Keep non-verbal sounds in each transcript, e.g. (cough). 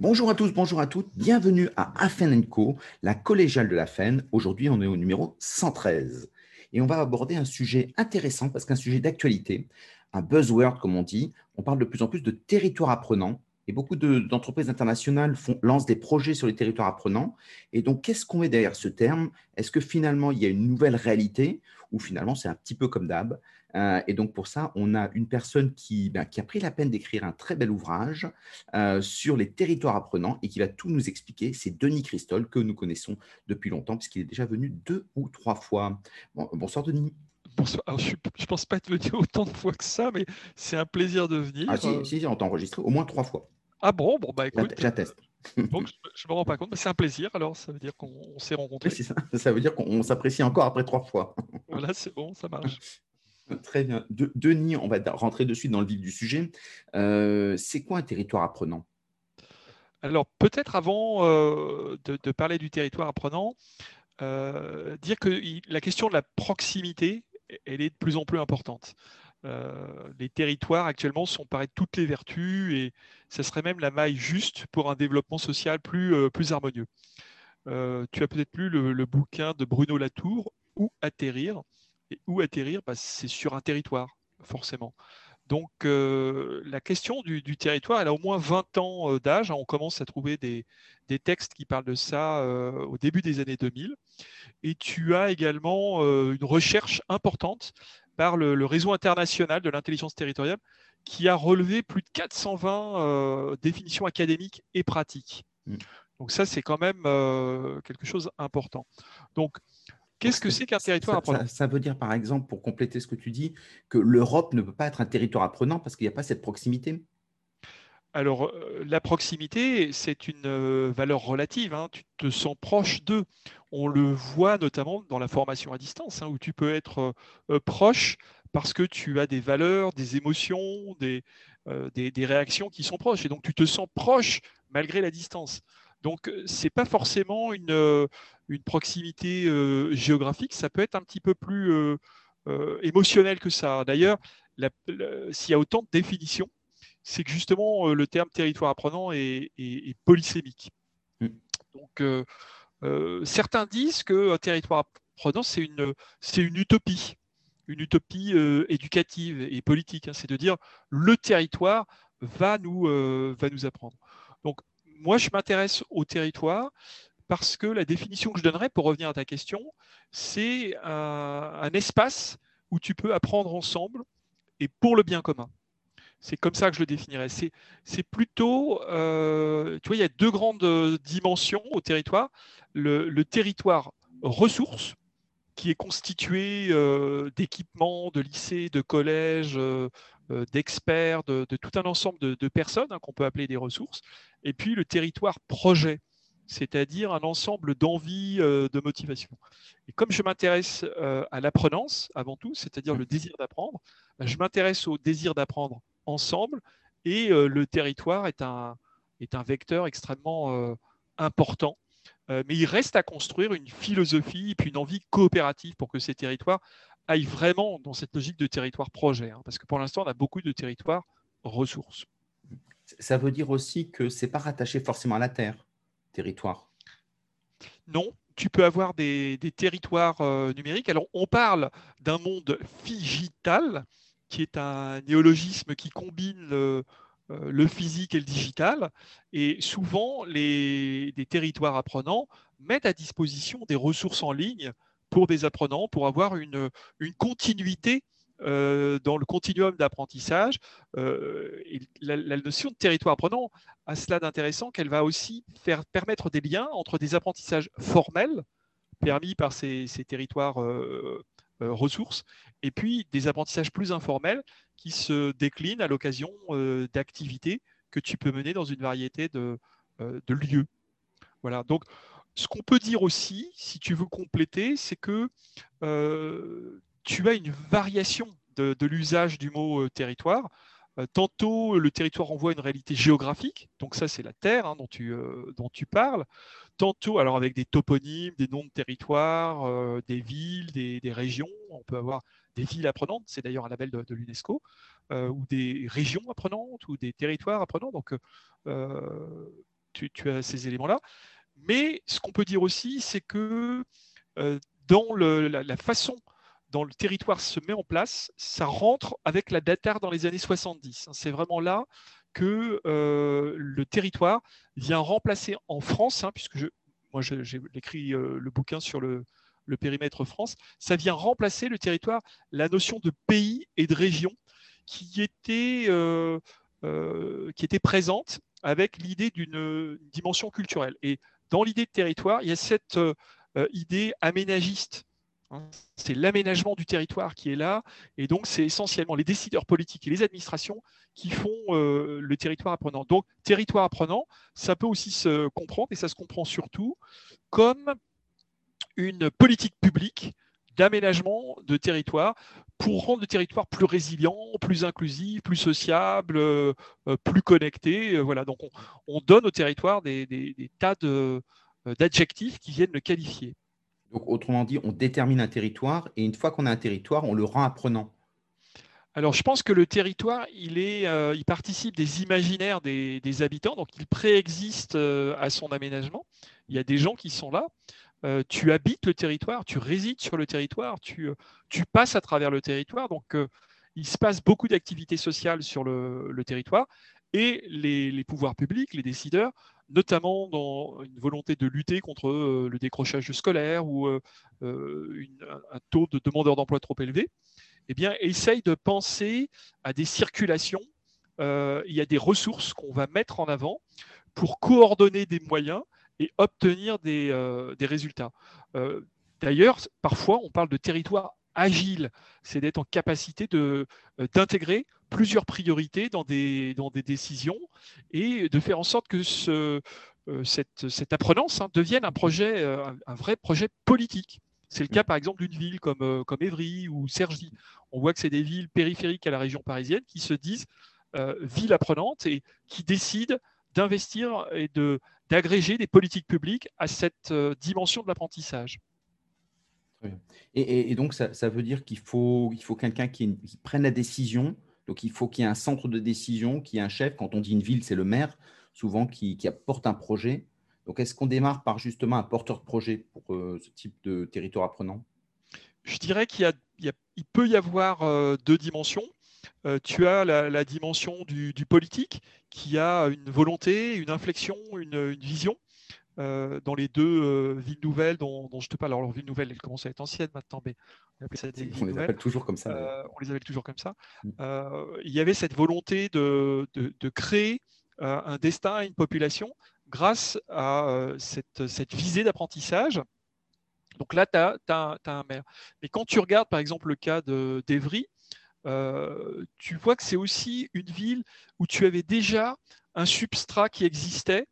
Bonjour à tous, bonjour à toutes, bienvenue à Afen Co, la collégiale de la FEN. Aujourd'hui, on est au numéro 113 et on va aborder un sujet intéressant parce qu'un sujet d'actualité, un buzzword comme on dit. On parle de plus en plus de territoire apprenant et beaucoup d'entreprises internationales font, lancent des projets sur les territoires apprenants. Et donc, qu'est-ce qu'on met derrière ce terme? Est-ce que finalement, il y a une nouvelle réalité? Ou finalement, c'est un petit peu comme d'hab euh, Et donc, pour ça, on a une personne qui, ben, qui a pris la peine d'écrire un très bel ouvrage euh, sur les territoires apprenants et qui va tout nous expliquer. C'est Denis Christol, que nous connaissons depuis longtemps, puisqu'il est déjà venu deux ou trois fois. bonsoir, Denis. Bonsoir. je ne pense pas être venu autant de fois que ça, mais c'est un plaisir de venir. Ah, si, si, on t'a enregistré au moins trois fois. Ah bon, bon bah écoute. J'atteste. (laughs) Donc je ne me rends pas compte, mais c'est un plaisir. Alors ça veut dire qu'on s'est rencontrés. ça. ça. veut dire qu'on s'apprécie encore après trois fois. Voilà, c'est bon, ça marche. Très bien. Denis, on va rentrer de suite dans le vif du sujet. Euh, c'est quoi un territoire apprenant? Alors peut-être avant euh, de, parler du territoire apprenant, euh, dire que la question de la proximité, elle est de plus en plus importante. Euh, les territoires actuellement sont parés de toutes les vertus et ce serait même la maille juste pour un développement social plus, euh, plus harmonieux. Euh, tu as peut-être lu le, bouquin de Bruno Latour, Où atterrir Et où atterrir bah, C'est sur un territoire, forcément. Donc la question du, territoire, elle a au moins 20 ans d'âge. On commence à trouver des, des, textes qui parlent de ça au début des années 2000. Et tu as également une recherche importante par le, réseau international de l'intelligence territoriale qui a relevé plus de 420 euh, définitions académiques et pratiques. Mm. Donc ça, c'est quand même euh, quelque chose d'important. Donc, qu'est-ce que c'est qu'un territoire apprenant? ça, veut dire, par exemple, pour compléter ce que tu dis, que l'Europe ne peut pas être un territoire apprenant parce qu'il n'y a pas cette proximité? Alors, euh, la proximité, c'est une euh, valeur relative. Hein. Tu te sens proche d'eux. On le voit notamment dans la formation à distance, hein, où tu peux être euh, proche parce que tu as des valeurs, des émotions, des, des, réactions qui sont proches. Et donc, tu te sens proche malgré la distance. Donc, ce n'est pas forcément une, une proximité géographique, ça peut être un petit peu plus émotionnel que ça. D'ailleurs, s'il y a autant de définitions, c'est que justement euh, le terme territoire apprenant est, polysémique. Mm. Donc euh, euh, certains disent qu'un territoire apprenant, c'est une, une utopie, une utopie éducative et politique. Hein. c'est de dire le territoire va nous, va nous apprendre. Donc moi, je m'intéresse au territoire parce que la définition que je donnerais, pour revenir à ta question, c'est un espace où tu peux apprendre ensemble et pour le bien commun. C'est comme ça que je le définirais. C'est plutôt, euh, tu vois, il y a deux grandes euh, dimensions au territoire. Le, territoire ressources, qui est constitué euh, d'équipements, de lycées, de collèges, d'experts, de, tout un ensemble de, personnes hein, qu'on peut appeler des ressources. Et puis le territoire projet, c'est-à-dire un ensemble d'envie, de motivation. Et comme je m'intéresse à l'apprenance avant tout, c'est-à-dire le désir d'apprendre, bah, je m'intéresse au désir d'apprendre ensemble. Et euh, le territoire est un, est un vecteur extrêmement euh, important. Euh, mais il reste à construire une philosophie et puis une envie coopérative pour que ces territoires aillent vraiment dans cette logique de territoire projet. Hein, parce que pour l'instant, on a beaucoup de territoires ressources. Ça veut dire aussi que ce n'est pas rattaché forcément à la terre, Non, tu peux avoir des, des territoires numériques. Alors, on parle d'un monde digital, qui est un néologisme qui combine le, euh, physique et le digital. Et souvent, les, territoires apprenants mettent à disposition des ressources en ligne pour des apprenants, pour avoir une continuité euh, dans le continuum d'apprentissage. Euh, la, notion de territoire apprenant a cela d'intéressant qu'elle va aussi permettre des liens entre des apprentissages formels permis par ces, territoires euh, ressources, et puis des apprentissages plus informels qui se déclinent à l'occasion d'activités que tu peux mener dans une variété de, lieux. Voilà. Donc, ce qu'on peut dire aussi, si tu veux compléter, c'est que tu as une variation de, l'usage du mot territoire. tantôt, le territoire renvoie à une réalité géographique, donc ça, c'est la terre hein, dont, tu, dont tu parles tantôt alors avec des toponymes, des noms de territoires, euh, des villes, des, régions. On peut avoir des villes apprenantes, c'est d'ailleurs un label de, l'UNESCO, euh, ou des régions apprenantes, ou des territoires apprenants. Donc, euh, tu, as ces éléments-là. Mais ce qu'on peut dire aussi, c'est que dans la, façon dont le territoire se met en place, ça rentre avec la DATAR dans les années 70. C'est vraiment là que le territoire vient remplacer en France, hein, puisque moi j'ai écrit le bouquin sur le, périmètre France, ça vient remplacer le territoire, la notion de pays et de région qui était, euh, euh, présente avec l'idée d'une dimension culturelle. Et dans l'idée de territoire, il y a cette euh, idée aménagiste. Hein. C'est l'aménagement du territoire qui est là, et donc c'est essentiellement les décideurs politiques et les administrations qui font le territoire apprenant. Donc, territoire apprenant, ça peut aussi se comprendre, et ça se comprend surtout comme une politique publique d'aménagement de territoire pour rendre le territoire plus résilient, plus inclusif, plus sociable, euh, euh, plus connecté. Euh, voilà, donc on, donne au territoire des, tas d'adjectifs qui viennent le qualifier. Donc autrement dit, on détermine un territoire et une fois qu'on a un territoire, on le rend apprenant. Alors, je pense que le territoire, il, est, il participe des imaginaires des, habitants, donc il préexiste à son aménagement. Il y a des gens qui sont là. Euh, tu habites le territoire, tu résides sur le territoire, tu, euh, passes à travers le territoire. Donc, euh, il se passe beaucoup d'activités sociales sur le, territoire et les, pouvoirs publics, les décideurs, notamment dans une volonté de lutter contre le décrochage scolaire ou un taux de demandeurs d'emploi trop élevé, eh bien, essayent de penser à des circulations. il y a des ressources qu'on va mettre en avant pour coordonner des moyens et obtenir des, euh, résultats. Euh, d'ailleurs, parfois, on parle de territoire agile, c'est d'être en capacité euh, d'intégrer plusieurs priorités dans des, dans des décisions et de faire en sorte que ce, cette, cette, apprenance hein, devienne un projet, un, vrai projet politique. C'est le cas par exemple d'une ville comme, comme Évry ou Cergy. On voit que c'est des villes périphériques à la région parisienne qui se disent ville apprenante et qui décident d'investir et d'agréger des politiques publiques à cette euh, dimension de l'apprentissage. Et, donc, ça, veut dire qu'il faut, faut quelqu'un qui, prenne la décision. Donc, il faut qu'il y ait un centre de décision, qui ait un chef. Quand on dit une ville, c'est le maire, souvent, qui, apporte un projet. Donc, est-ce qu'on démarre par justement un porteur de projet pour euh, ce type de territoire apprenant? Je dirais qu'il il peut y avoir euh, deux dimensions. tu as la, dimension du, politique qui a une volonté, une inflexion, une, vision. Euh, dans les deux euh, villes nouvelles dont, je te parle. Alors, villes nouvelles, elles commencent à être anciennes maintenant, mais on, les appelle toujours comme ça. Euh, on les appelle toujours comme ça. Mm. il y avait cette volonté de, créer un destin à une population grâce à cette, cette, visée d'apprentissage. Donc là, tu as, un maire. Mais quand tu regardes, par exemple, le cas d'Evry, euh, tu vois que c'est aussi une ville où tu avais déjà un substrat qui existait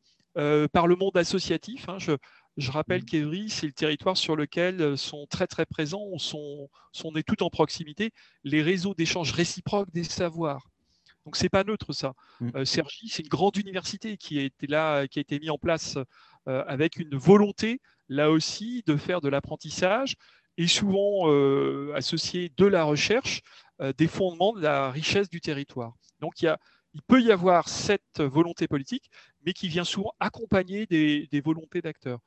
par le monde associatif. Hein. Je, rappelle mmh. qu'Evry, c'est le territoire sur lequel euh, sont très très présents, sont, sont nés tout en proximité, les réseaux d'échange réciproque des savoirs. Donc c'est pas neutre ça. Mmh. Sergi, c'est une grande université qui a été là, qui a été mise en place avec une volonté là aussi de faire de l'apprentissage et souvent associé de la recherche euh, des fondements de la richesse du territoire. Donc il, il peut y avoir cette volonté politique, mais qui vient souvent accompagner des, volontés d'acteurs.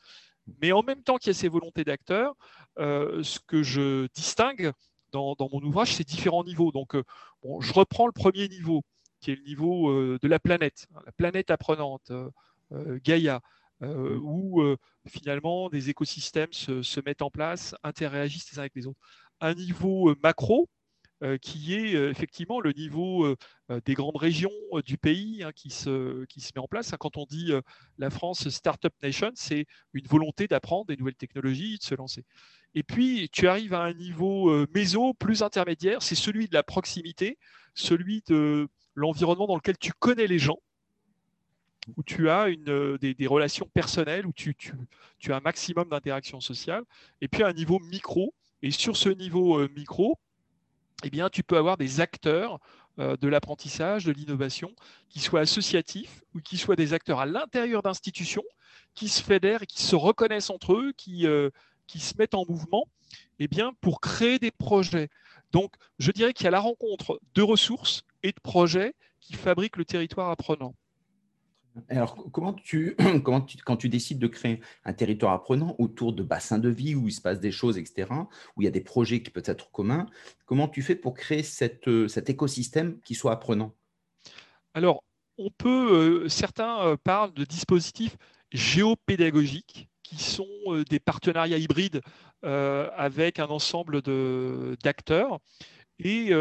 Mais en même temps qu'il y a ces volontés d'acteurs, euh, ce que je distingue dans, mon ouvrage, c'est différents niveaux. Donc, euh, je reprends le premier niveau, qui est le niveau de la planète, hein, la planète apprenante, Gaïa, où finalement des écosystèmes se, se, mettent en place, interagissent les uns avec les autres. Un niveau macro, euh, qui est euh, effectivement le niveau euh, des grandes régions du pays hein, qui, se, qui se met en place. Hein, quand on dit la France Startup Nation, c'est une volonté d'apprendre des nouvelles technologies, de se lancer. Et puis, tu arrives à un niveau méso plus intermédiaire, c'est celui de la proximité, celui de l'environnement dans lequel tu connais les gens, où tu as une, des, relations personnelles, où tu, tu, as un maximum d'interaction sociale, et puis à un niveau micro. Et sur ce niveau micro, eh bien, tu peux avoir des acteurs euh, de l'apprentissage, de l'innovation, qui soient associatifs ou qui soient des acteurs à l'intérieur d'institutions, qui se fédèrent et qui se reconnaissent entre eux, qui, euh, qui se mettent en mouvement eh bien, pour créer des projets. Donc, je dirais qu'il y a la rencontre de ressources et de projets qui fabriquent le territoire apprenant. Alors, comment tu, (clears throat) comment quand tu décides de créer un territoire apprenant autour de bassins de vie où il se passe des choses, etc., où il y a des projets qui peuvent être communs, comment tu fais pour créer euh, cet écosystème qui soit apprenant? Alors, on peut, euh, certains euh, parlent de dispositifs géopédagogiques qui sont des partenariats hybrides avec un ensemble d'acteurs et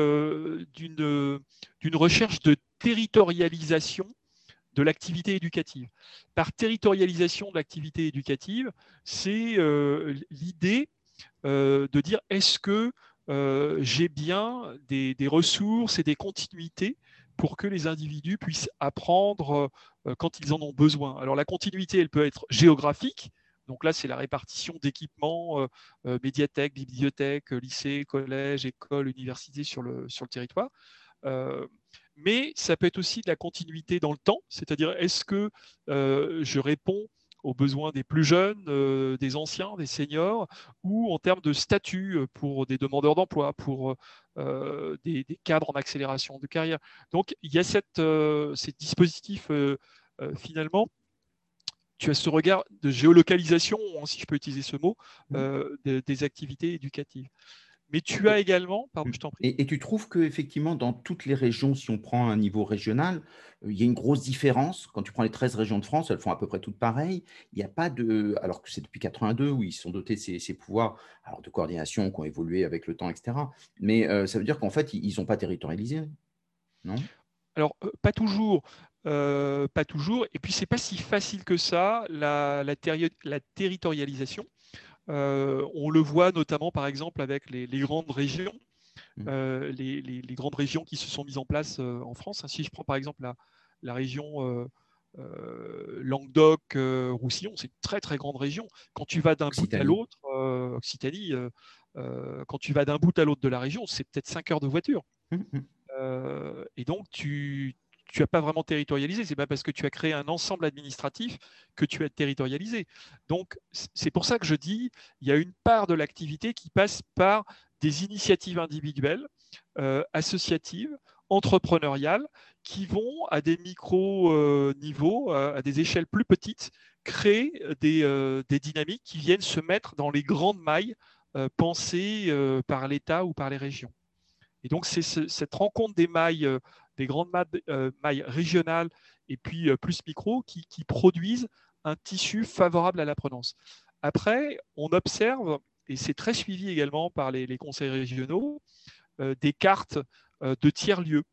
d'une recherche de territorialisation de l'activité éducative. Par territorialisation de l'activité éducative, c'est euh, l'idée euh, de dire est-ce que euh, j'ai bien des, ressources et des continuités pour que les individus puissent apprendre quand ils en ont besoin? Alors la continuité, elle peut être géographique. Donc là, c'est la répartition d'équipements, médiathèques, bibliothèques, lycées, collèges, écoles, universités sur le, sur le territoire mais ça peut être aussi de la continuité dans le temps, c'est-à-dire est-ce que euh, je réponds aux besoins des plus jeunes, euh, des anciens, des seniors, ou en termes de statut euh, pour des demandeurs d'emploi, pour des, cadres en accélération de carrière? Donc il y a cette, ces dispositifs finalement. Tu as ce regard de géolocalisation, si je peux utiliser ce mot, mmh. des activités éducatives. Mais tu as également, pardon, je t'en prie. Et, tu trouves qu'effectivement, dans toutes les régions, si on prend un niveau régional, euh, il y a une grosse différence? Quand tu prends les 13 régions de France, elles font à peu près toutes pareilles. Il n'y a pas de. Alors que c'est depuis 82 où ils sont dotés de ces, pouvoirs alors de coordination qui ont évolué avec le temps, etc. Mais euh, ça veut dire qu'en fait, ils n'ont pas territorialisé, non? Alors, euh, pas toujours. pas toujours. Et puis, c'est pas si facile que ça, la, la, la territorialisation. Euh, on le voit notamment, par exemple, avec les, grandes régions, mmh. euh, les, grandes régions qui se sont mises en place euh, en France. Si je prends par exemple la, région Languedoc-Roussillon, c'est une très très grande région. Quand tu vas d'un bout à l'autre, Occitanie, quand tu vas d'un bout à l'autre de la région, c'est peut-être 5 heures de voiture. Mmh, mmh. et donc, tu, tu n'as pas vraiment territorialisé. C'est pas parce que tu as créé un ensemble administratif que tu as territorialisé. Donc, c'est pour ça que je dis, il y a une part de l'activité qui passe par des initiatives individuelles, euh, associatives, entrepreneuriales, qui vont à des micro-niveaux, euh, à des échelles plus petites, créer des, euh, des, dynamiques qui viennent se mettre dans les grandes mailles pensées par l'État ou par les régions. Et donc, c'est cette rencontre des mailles des grandes euh, mailles régionales et puis euh, plus micro qui, produisent un tissu favorable à l'apprenance. Après, on observe, et c'est très suivi également par les, conseils régionaux, euh, des cartes de tiers-lieux,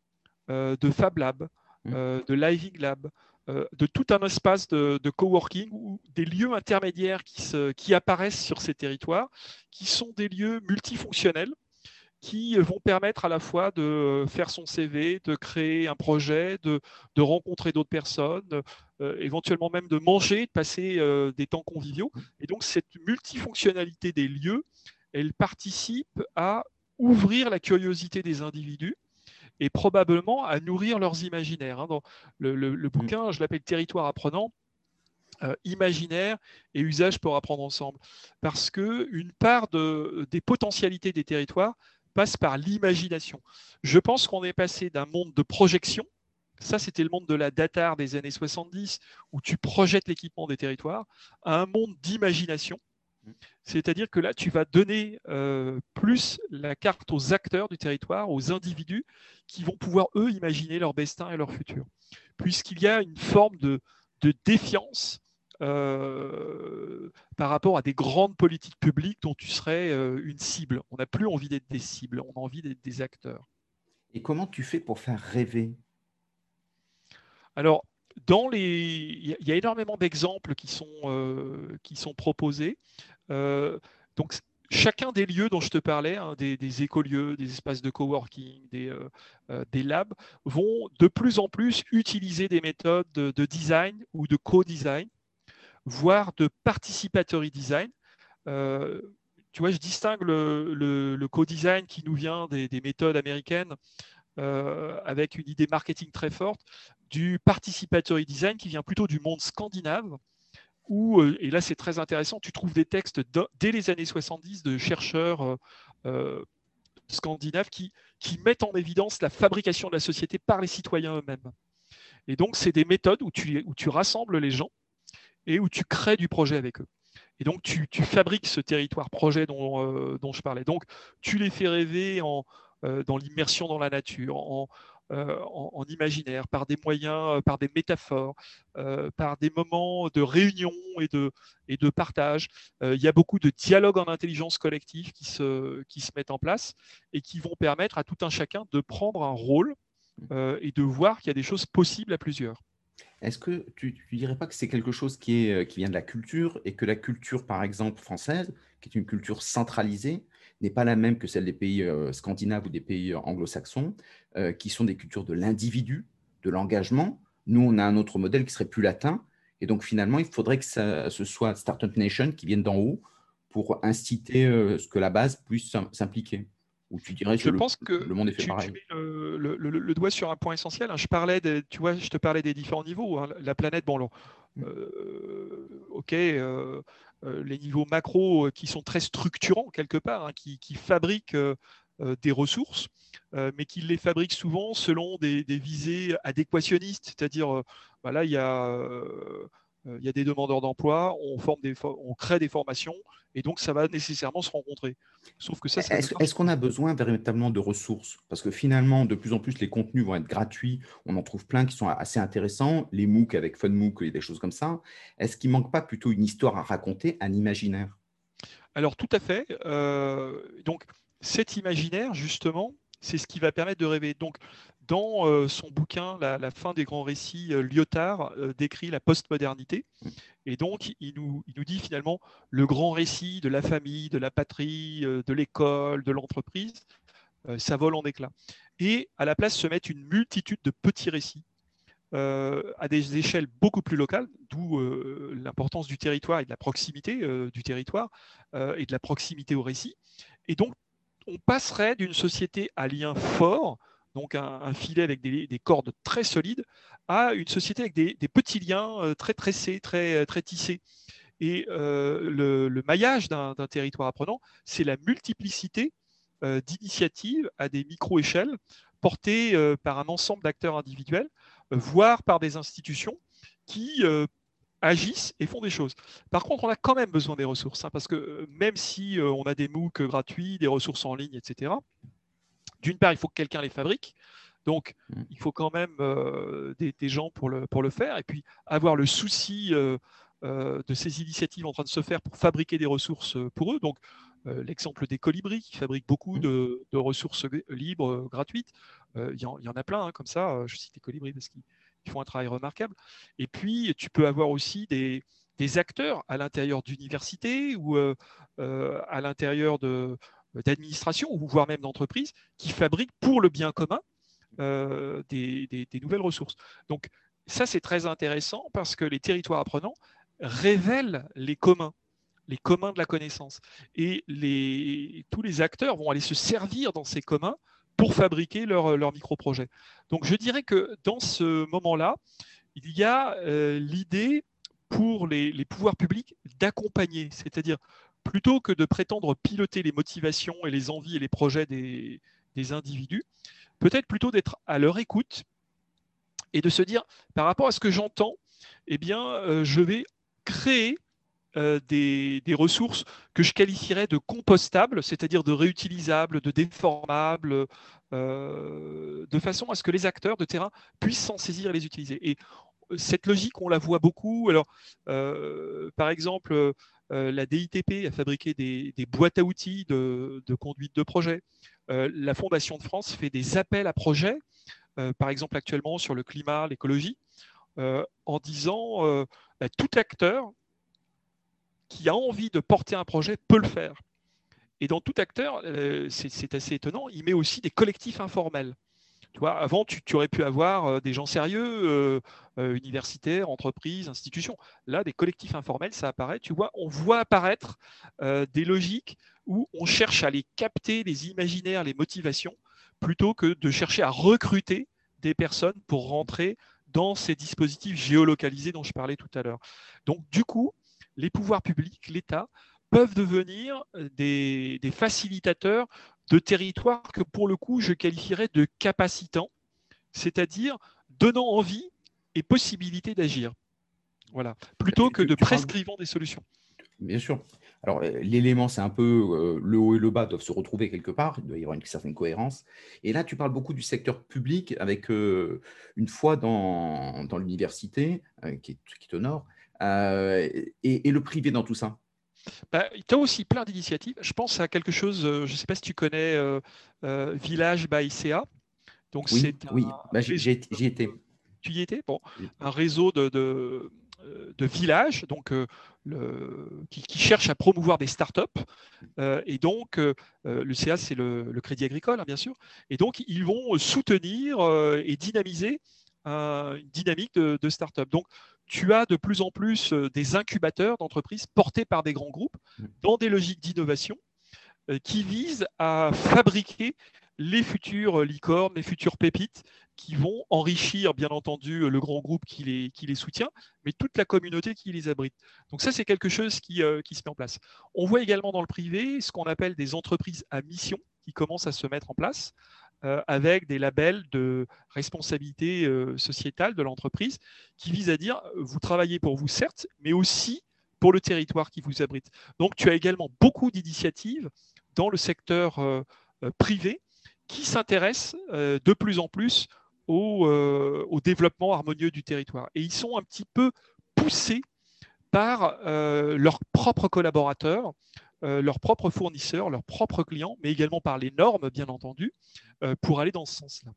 de Fab Lab, mmh. de Living Lab, de tout un espace de, coworking ou des lieux intermédiaires qui, qui, apparaissent sur ces territoires, qui sont des lieux multifonctionnels qui vont permettre à la fois de faire son CV, de créer un projet, de, rencontrer d'autres personnes, euh, éventuellement même de manger, de passer euh, des temps conviviaux. Et donc cette multifonctionnalité des lieux, elle participe à ouvrir la curiosité des individus et probablement à nourrir leurs imaginaires. Hein. Dans le, mmh. bouquin, je l'appelle Territoire apprenant. Euh, imaginaire et usage pour apprendre ensemble. Parce que une part de, des potentialités des territoires passe par l'imagination. Je pense qu'on est passé d'un monde de projection, ça c'était le monde de la datar des années 70, où tu projettes l'équipement des territoires, à un monde d'imagination. C'est-à-dire que là, tu vas donner euh, plus la carte aux acteurs du territoire, aux individus, qui vont pouvoir, eux, imaginer leur destin et leur futur. Puisqu'il y a une forme de, de défiance euh, par rapport à des grandes politiques publiques dont tu serais euh, une cible. On n'a plus envie d'être des cibles, on a envie d'être des acteurs. Et comment tu fais pour faire rêver? Alors, dans les... il y a énormément d'exemples qui, sont, euh, qui sont proposés. donc, chacun des lieux dont je te parlais, hein, des, écolieux, des espaces de coworking, des, des labs, vont de plus en plus utiliser des méthodes de design ou de co-design voire de participatory design. Euh, tu vois, je distingue le, co-design qui nous vient des, méthodes américaines euh, avec une idée marketing très forte, du participatory design qui vient plutôt du monde scandinave, où, euh, et là c'est très intéressant, tu trouves des textes dès les années 70 de chercheurs scandinaves qui, mettent en évidence la fabrication de la société par les citoyens eux-mêmes. Et donc, c'est des méthodes où tu rassembles les gens et où tu crées du projet avec eux. Et donc, tu, fabriques ce territoire projet dont, euh, dont, je parlais. Donc, tu les fais rêver en, euh, dans l'immersion dans la nature, en, euh, en, imaginaire, par des moyens, par des métaphores, par des moments de réunion et de, et de partage. il y a beaucoup de dialogues en intelligence collective qui se, qui se mettent en place et qui vont permettre à tout un chacun de prendre un rôle et de voir qu'il y a des choses possibles à plusieurs. Est-ce que tu ne dirais pas que c'est quelque chose qui, est, euh, qui vient de la culture et que la culture, par exemple, française, qui est une culture centralisée, n'est pas la même que celle des pays euh, scandinaves ou des pays euh, anglo-saxons, qui sont des cultures de l'individu, de l'engagement? Nous, on a un autre modèle qui serait plus latin. Et donc, finalement, il faudrait que ça, ce soit Startup Nation qui vienne d'en haut pour inciter ce que la base puisse s'impliquer. Ou tu dirais je pense que le monde est fait tu, pareil? Le, doigt sur un point essentiel. Hein. Je parlais, de, tu vois, je te parlais des différents niveaux. Hein. La planète, bon, mm. euh, ok, euh, euh, les niveaux macro qui sont très structurants quelque part, hein, qui, fabriquent des ressources, mais qui les fabriquent souvent selon des, visées adéquationnistes, c'est-à-dire, bah là, il y a il y a des demandeurs d'emploi, on, forme des, on crée des formations, et donc ça va nécessairement se rencontrer. Sauf que ça, Est-ce qu'on a besoin véritablement de ressources? Parce que finalement, de plus en plus, les contenus vont être gratuits. On en trouve plein qui sont assez intéressants. Les MOOC avec FunMOOC et des choses comme ça. Est-ce qu'il manque pas plutôt une histoire à raconter, un imaginaire? Alors tout à fait. Euh, donc cet imaginaire, justement, c'est ce qui va permettre de rêver. Donc, dans euh, son bouquin la, fin des grands récits, euh, Lyotard euh, décrit la postmodernité. Et donc, il nous, il nous, dit finalement le grand récit de la famille, de la patrie, de l'école, de l'entreprise, ça vole en éclats. Et à la place se mettent une multitude de petits récits à des échelles beaucoup plus locales, d'où l'importance du territoire et de la proximité du territoire et de la proximité au récit. Et donc, on passerait d'une société à lien fort donc un, filet avec des, cordes très solides, à une société avec des, petits liens euh, très tressés, très, euh, tissés. Et euh, le, maillage d'un territoire apprenant, c'est la multiplicité d'initiatives à des micro-échelles portées par un ensemble d'acteurs individuels, voire par des institutions qui agissent et font des choses. Par contre, on a quand même besoin des ressources, hein, parce que même si on a des MOOC gratuits, des ressources en ligne, etc., d'une part, il faut que quelqu'un les fabrique. Donc, mm. il faut quand même euh, des, gens pour le, pour le faire. Et puis, avoir le souci euh, euh, de ces initiatives en train de se faire pour fabriquer des ressources pour eux. Donc, l'exemple des colibris qui fabriquent beaucoup mm. de, ressources libres, gratuites. Il y, en a plein hein, comme ça. Je cite les colibris parce qu'ils font un travail remarquable. Et puis, tu peux avoir aussi des, des acteurs à l'intérieur d'universités ou à l'intérieur de, d'administration ou voire même d'entreprise qui fabriquent pour le bien commun euh, des, nouvelles ressources. Donc ça, c'est très intéressant parce que les territoires apprenants révèlent les communs, les communs de la connaissance. Et tous les acteurs vont aller se servir dans ces communs pour fabriquer leur, leur micro-projet. Donc je dirais que dans ce moment-là, il y a euh, l'idée pour les pouvoirs publics d'accompagner, c'est-à-dire plutôt que de prétendre piloter les motivations et les envies et les projets des, individus, peut-être plutôt d'être à leur écoute et de se dire, par rapport à ce que j'entends, eh bien, euh, je vais créer euh, des, ressources que je qualifierais de compostables, c'est-à-dire de réutilisables, de déformables, euh, de façon à ce que les acteurs de terrain puissent s'en saisir et les utiliser. Et cette logique, on la voit beaucoup. Alors, par exemple, euh, la DITP a fabriqué des, boîtes à outils de, conduite de projet. Euh, la Fondation de France fait des appels à projets, euh, par exemple actuellement sur le climat, l'écologie, en disant tout acteur qui a envie de porter un projet peut le faire. Et dans tout acteur, c'est assez étonnant, il met aussi des collectifs informels avant, tu, aurais pu avoir euh, des gens sérieux, euh, euh, universitaires, entreprises, institutions. Là, des collectifs informels, ça apparaît. Tu vois, on voit apparaître des logiques où on cherche à les capter, les imaginaires, les motivations, plutôt que de chercher à recruter des personnes pour rentrer dans ces dispositifs géolocalisés dont je parlais tout à l'heure. Donc, du coup, les pouvoirs publics, l'État, peuvent devenir des, facilitateurs de territoires que pour le coup je qualifierais de capacitants, c'est-à-dire donnant envie et possibilité d'agir. Voilà. Plutôt que de prescrivant des solutions. Bien sûr. Alors, euh, l'élément, c'est un peu euh, le haut et le bas doivent se retrouver quelque part. Il doit y avoir une certaine cohérence. Et là, tu parles beaucoup du secteur public avec euh, une fois dans, dans l'université, qui, est, qui nord, et, et, le privé dans tout ça. Bah, tu as aussi plein d'initiatives. Je pense à quelque chose, je ne sais pas si tu connais Village by ICA. Donc, oui, oui. Bah, j'y étais. Tu y étais? Bon, un réseau de, de euh, de villages donc, euh, qui, cherchent à promouvoir des startups. Euh, et donc, le CA, c'est le, crédit agricole, hein, bien sûr. Et donc, ils vont soutenir et dynamiser une dynamique de, de start-up. Donc, tu as de plus en plus des incubateurs d'entreprises portés par des grands groupes mmh. dans des logiques d'innovation qui visent à fabriquer les futures licornes, les futures pépites qui vont enrichir, bien entendu, le grand groupe qui les, qui les soutient, mais toute la communauté qui les abrite. Donc ça, c'est quelque chose qui, euh, qui, se met en place. On voit également dans le privé ce qu'on appelle des entreprises à mission qui commencent à se mettre en place. Euh, avec des labels de responsabilité euh, sociétale de l'entreprise qui visent à dire vous travaillez pour vous certes, mais aussi pour le territoire qui vous abrite. Donc tu as également beaucoup d'initiatives dans le secteur privé qui s'intéressent euh, de plus en plus euh, au, développement harmonieux du territoire. Et ils sont un petit peu poussés par euh, leurs propres collaborateurs, leurs propres fournisseurs, leurs propres clients, mais également par les normes, bien entendu, pour aller dans ce sens-là.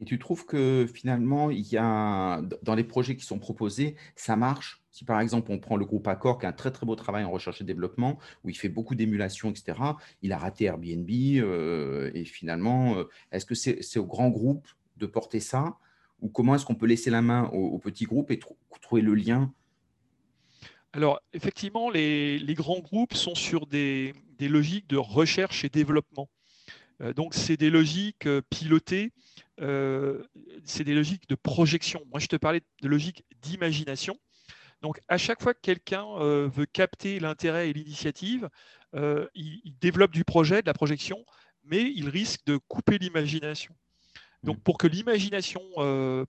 Et tu trouves que finalement, il y a, dans les projets qui sont proposés, ça marche? Si par exemple, on prend le groupe Accor, qui a un très très beau travail en recherche et développement, où il fait beaucoup d'émulation, etc., il a raté Airbnb, euh, et finalement, euh, est-ce que c'est au grand groupe de porter ça? Ou comment est-ce qu'on peut laisser la main au, petit groupe et trouver le lien alors, effectivement, les, grands groupes sont sur des, logiques de recherche et développement. Euh, donc, c'est des logiques pilotées euh, c'est des logiques de projection. Moi, je te parlais de logique d'imagination. Donc, à chaque fois que quelqu'un euh, veut capter l'intérêt et l'initiative, euh, il, développe du projet, de la projection, mais il risque de couper l'imagination. Donc, mm. pour que l'imagination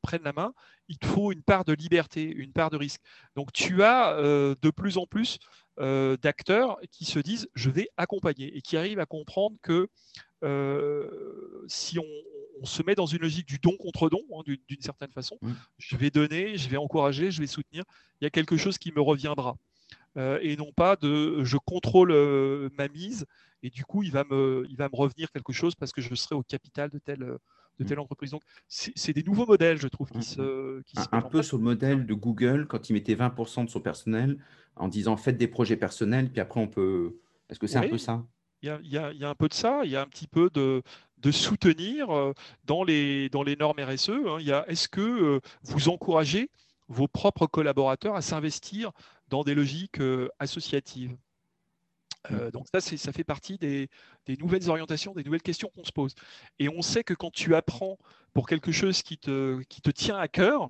prenne la main, il te faut une part de liberté, une part de risque. Donc, tu as de plus en plus d'acteurs qui se disent je vais accompagner et qui arrivent à comprendre que si on, on se met dans une logique du don contre don, hein, d'une certaine façon. Je vais donner, je vais encourager, je vais soutenir. Il y a quelque chose qui me reviendra. Euh, et non pas de je contrôle euh, ma mise et du coup il va, me, il va me revenir quelque chose parce que je serai au capital de telle, de telle entreprise. Donc c'est des nouveaux modèles, je trouve, qui se. Qui un, un peu sur le modèle de Google quand il mettait 20% de son personnel en disant faites des projets personnels, puis après on peut. Est-ce que c'est un peu ça? Il y, a, un peu de ça, il y a un petit peu de, de soutenir euh, dans les, dans les normes RSE. Hein. il y a est-ce que euh, vous encouragez vos propres collaborateurs à s'investir dans des logiques euh, associatives? Mmh. donc ça, ça fait partie des, nouvelles orientations, des nouvelles questions qu'on se pose. Et on sait que quand tu apprends pour quelque chose qui te, qui te tient à cœur,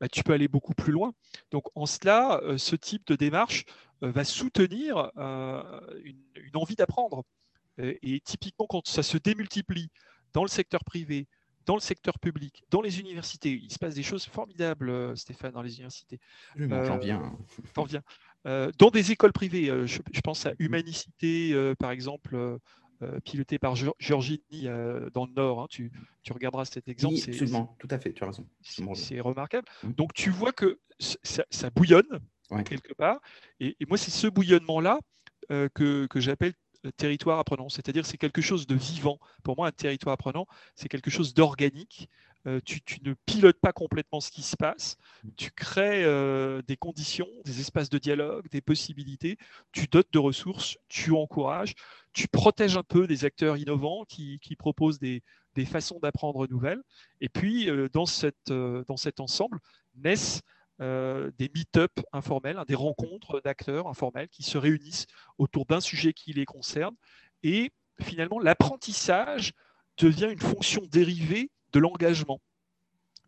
bah, tu peux aller beaucoup plus loin. Donc en cela, ce type de démarche va soutenir une, envie d'apprendre. Et typiquement, quand ça se démultiplie dans le secteur privé, dans le secteur public, dans les universités, il se passe des choses formidables, euh, Stéphane, dans les universités. J'en viens. T'en viens. Euh, dans des écoles privées, euh, je, pense à Humanicité, par exemple, pilotée par Georgini dans le Nord. Hein, tu, regarderas cet exemple. Oui, absolument, tout à fait, tu as raison. C'est remarquable. Mmh. Donc tu vois que ça, bouillonne quelque part. Et, moi, c'est ce bouillonnement-là que, que j'appelle territoire apprenant, c'est-à-dire c'est quelque chose de vivant. Pour moi, un territoire apprenant, c'est quelque chose d'organique. Euh, tu, ne pilotes pas complètement ce qui se passe, tu crées euh, des conditions, des espaces de dialogue, des possibilités, tu dotes de ressources, tu encourages, tu protèges un peu des acteurs innovants qui, proposent des, façons d'apprendre nouvelles. Et puis, euh, dans, cet ensemble, naissent des meet-up informels, hein, des rencontres d'acteurs informels qui se réunissent autour d'un sujet qui les concerne. Et finalement, l'apprentissage devient une fonction dérivée de l'engagement.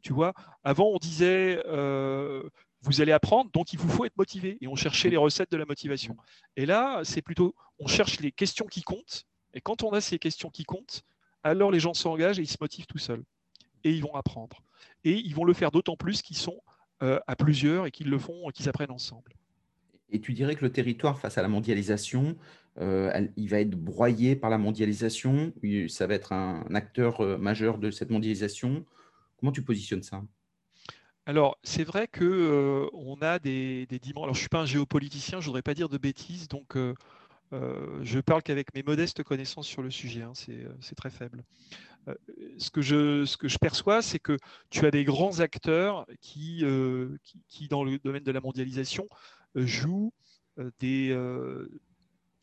Tu vois, avant, on disait, euh, vous allez apprendre, donc il vous faut être motivé. Et on cherchait les recettes de la motivation. Et là, c'est plutôt, on cherche les questions qui comptent. Et quand on a ces questions qui comptent, alors les gens s'engagent et ils se motivent tout seuls. Et ils vont apprendre. et ils vont le faire d'autant plus qu'ils sont à plusieurs et qu'ils le font, qu'ils apprennent ensemble. Et tu dirais que le territoire face à la mondialisation, il va être broyé par la mondialisation, ça va être un, acteur majeur de cette mondialisation. Comment tu positionnes ça? Alors, c'est vrai qu'on on a des, dimensions. Alors, je ne suis pas un géopoliticien, je voudrais pas dire de bêtises, donc je parle qu'avec mes modestes connaissances sur le sujet, hein, c'est très faible. ce, que je, ce que je perçois, c'est que tu as des grands acteurs qui, qui, dans le domaine de la mondialisation, jouent des.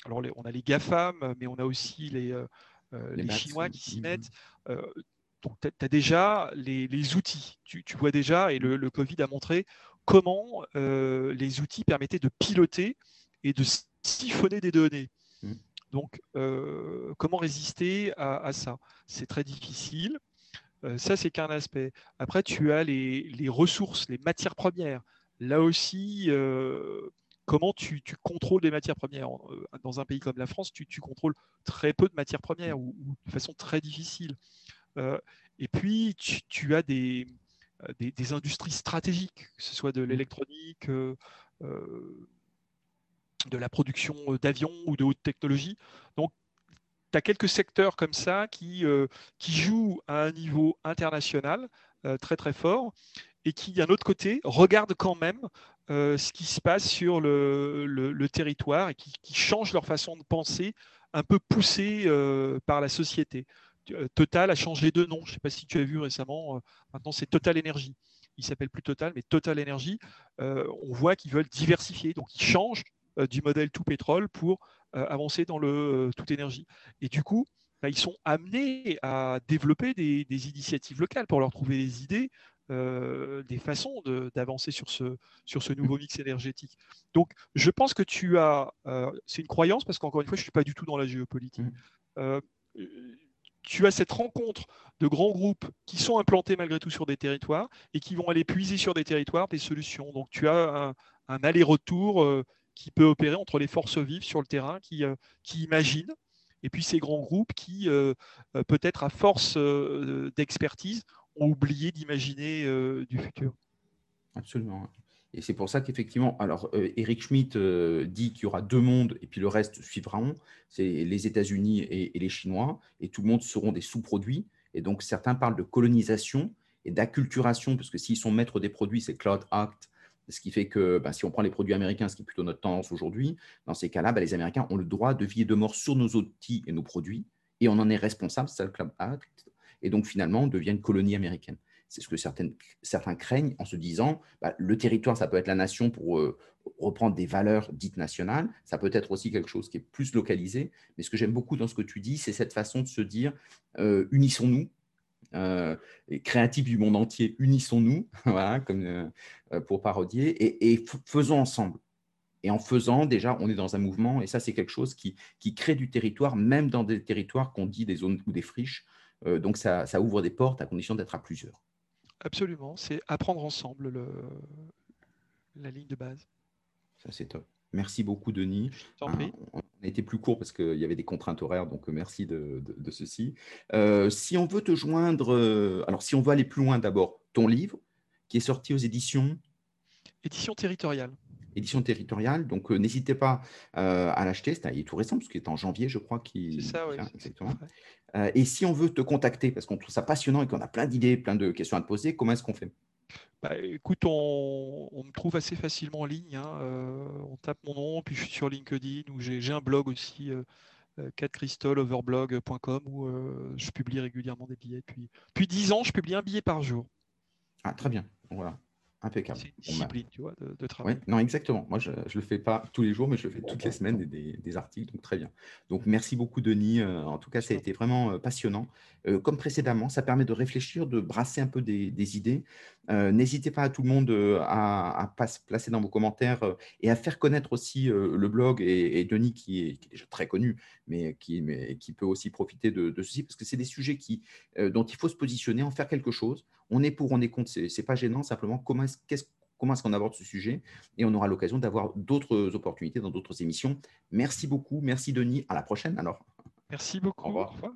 Alors, on a les GAFAM, mais on a aussi les, les, Chinois qui s'y mettent donc, tu as déjà les, outils. Tu, vois déjà, et le, Covid a montré comment euh, les outils permettaient de piloter et de siphonner des données. Mmh. Donc, euh, comment résister à, ça? C'est très difficile. Euh, ça, c'est qu'un aspect. Après, tu as les, ressources, les matières premières. Là aussi, comment tu, contrôles des matières premières Dans un pays comme la France, tu, contrôles très peu de matières premières ou de façon très difficile. Euh, et puis, tu, as euh, des, des, industries stratégiques, que ce soit de mmh. l'électronique, euh, de la production d'avions ou de haute technologie. Donc, tu as quelques secteurs comme ça qui, qui jouent à un niveau international très très fort et qui, d'un autre côté, regardent quand même ce qui se passe sur le, territoire et qui, changent leur façon de penser, un peu poussée par la société. Euh, Total a changé de nom. Je ne sais pas si tu as vu récemment. Euh, maintenant, c'est Total Energy. Il s'appelle plus Total, mais Total Energy. Euh, on voit qu'ils veulent diversifier. Donc, ils changent du modèle tout pétrole pour avancer dans le tout énergie. Et du coup, bah, ils sont amenés à développer des, initiatives locales pour leur trouver des idées, des façons d'avancer sur ce, sur ce nouveau mix énergétique. Donc, je pense que tu as, c'est une croyance parce qu'encore une fois, je ne suis pas du tout dans la géopolitique. Mmh tu as cette rencontre de grands groupes qui sont implantés malgré tout sur des territoires et qui vont aller puiser sur des territoires des solutions. Donc tu as un, aller-retour euh, qui peut opérer entre les forces vives sur le terrain qui, euh, qui imaginent et puis ces grands groupes qui, euh, peut-être à force d'expertise, ont oublié d'imaginer du futur. Absolument. Et c'est pour ça qu'effectivement, alors euh, Eric Schmidt euh, dit qu'il y aura deux mondes et puis le reste suivront, c'est les États-Unis et, les Chinois, et tout le monde seront des sous-produits. Et donc certains parlent de colonisation et d'acculturation, parce que s'ils sont maîtres des produits, c'est Cloud Act, ce qui fait que bah, si on prend les produits américains, ce qui est plutôt notre tendance aujourd'hui, dans ces cas-là, bah, les Américains ont le droit de vie et de mort sur nos outils et nos produits, et on en est responsable, c'est le Cloud Act, et donc finalement on devient une colonie américaine. C'est ce que certains craignent en se disant, bah, le territoire, ça peut être la nation pour euh, reprendre des valeurs dites nationales, ça peut être aussi quelque chose qui est plus localisé, mais ce que j'aime beaucoup dans ce que tu dis, c'est cette façon de se dire, euh, unissons-nous, euh, créatifs du monde entier, unissons-nous, (laughs) voilà, comme, pour parodier, et, faisons ensemble. Et en faisant, déjà, on est dans un mouvement, et ça, c'est quelque chose qui, qui crée du territoire, même dans des territoires qu'on dit des zones ou des friches. Donc, ça, ça ouvre des portes à condition d'être à plusieurs. Absolument, c'est apprendre ensemble le, la ligne de base. Ça, c'est top. Merci beaucoup, Denis. Ah, on a été plus court parce qu'il y avait des contraintes horaires, donc euh, merci de, ceci. Euh, si on veut te joindre, euh, alors si on veut aller plus loin, d'abord, ton livre qui est sorti aux éditions? Édition territoriale édition territoriale. Donc, n'hésitez pas à l'acheter. C'est tout récent, parce qu'il est en janvier, je crois. C'est ça, oui. Exactement. Euh, et si on veut te contacter, parce qu'on trouve ça passionnant et qu'on a plein d'idées, plein de questions à te poser, comment est-ce qu'on fait? Bah, écoute, on, me trouve assez facilement en ligne. Hein. On tape mon nom, puis je suis sur LinkedIn, ou j'ai un blog aussi, catcrystaloverblog.com, où je publie régulièrement des billets. Puis, depuis 10 ans, je publie un billet par jour. Ah, très bien. Voilà. Impeccable. C'est une bah. discipline, tu vois, de, travail. non, exactement. Moi, je ne le fais pas tous les jours, mais je le fais toutes les semaines, des, des, articles, donc très bien. Donc, merci beaucoup, Denis. Euh, en tout cas, ça a été vraiment euh, passionnant. Euh, comme précédemment, ça permet de réfléchir, de brasser un peu des, idées. N'hésitez pas à tout le monde à, à, se placer dans vos commentaires et à faire connaître aussi le blog et, Denis, qui est, déjà très connu, mais qui, mais qui peut aussi profiter de, de ceci, parce que c'est des sujets qui, dont il faut se positionner, en faire quelque chose on est pour, on est contre, ce n'est pas gênant, simplement comment est-ce comment est-ce qu'on aborde ce sujet et on aura l'occasion d'avoir d'autres opportunités dans d'autres émissions. Merci beaucoup, merci Denis, à la prochaine alors. Merci beaucoup. Au revoir.